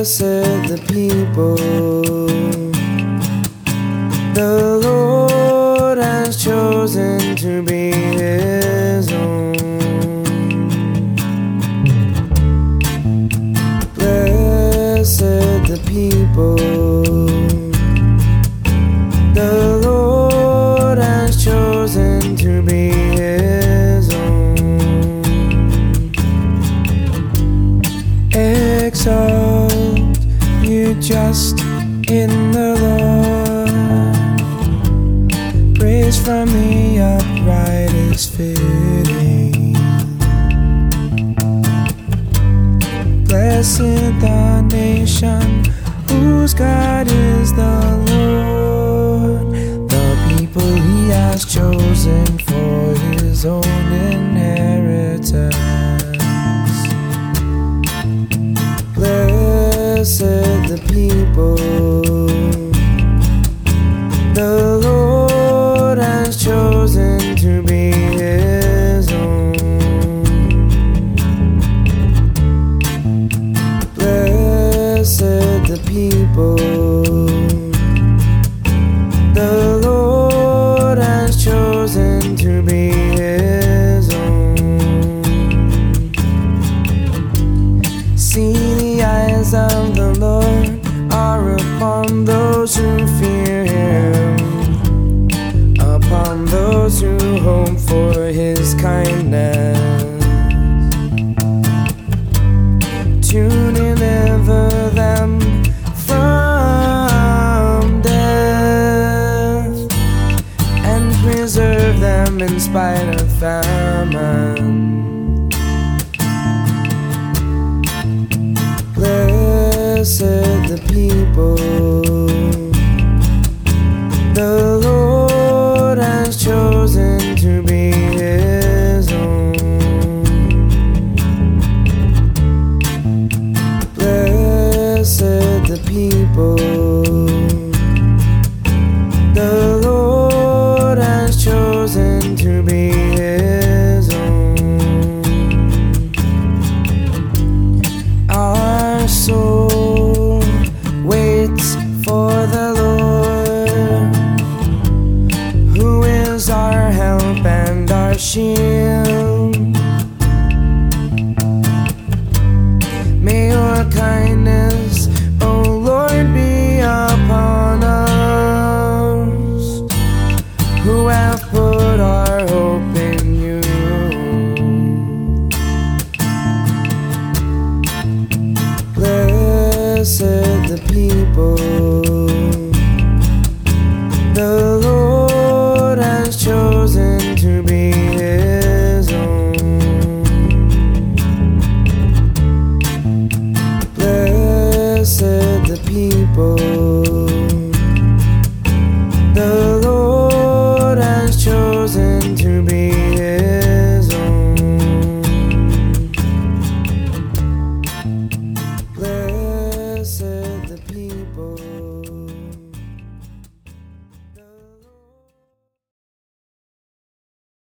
Blessed the people the Lord has chosen to be his own. Blessed the people in the Lord. Praise from the upright is fitting. Blessed the nation whose God is the Lord, the people he has chosen for his own Blessed the people the Lord has chosen to be his own. Blessed the people the Lord has chosen to be his own. See the eyes of them in spite of famine. Blessed the people the Lord has chosen to be his own. Blessed the people is our help and our shield. May your kindness, O Lord, be upon us, who have put our hope in you. Blessed the people people.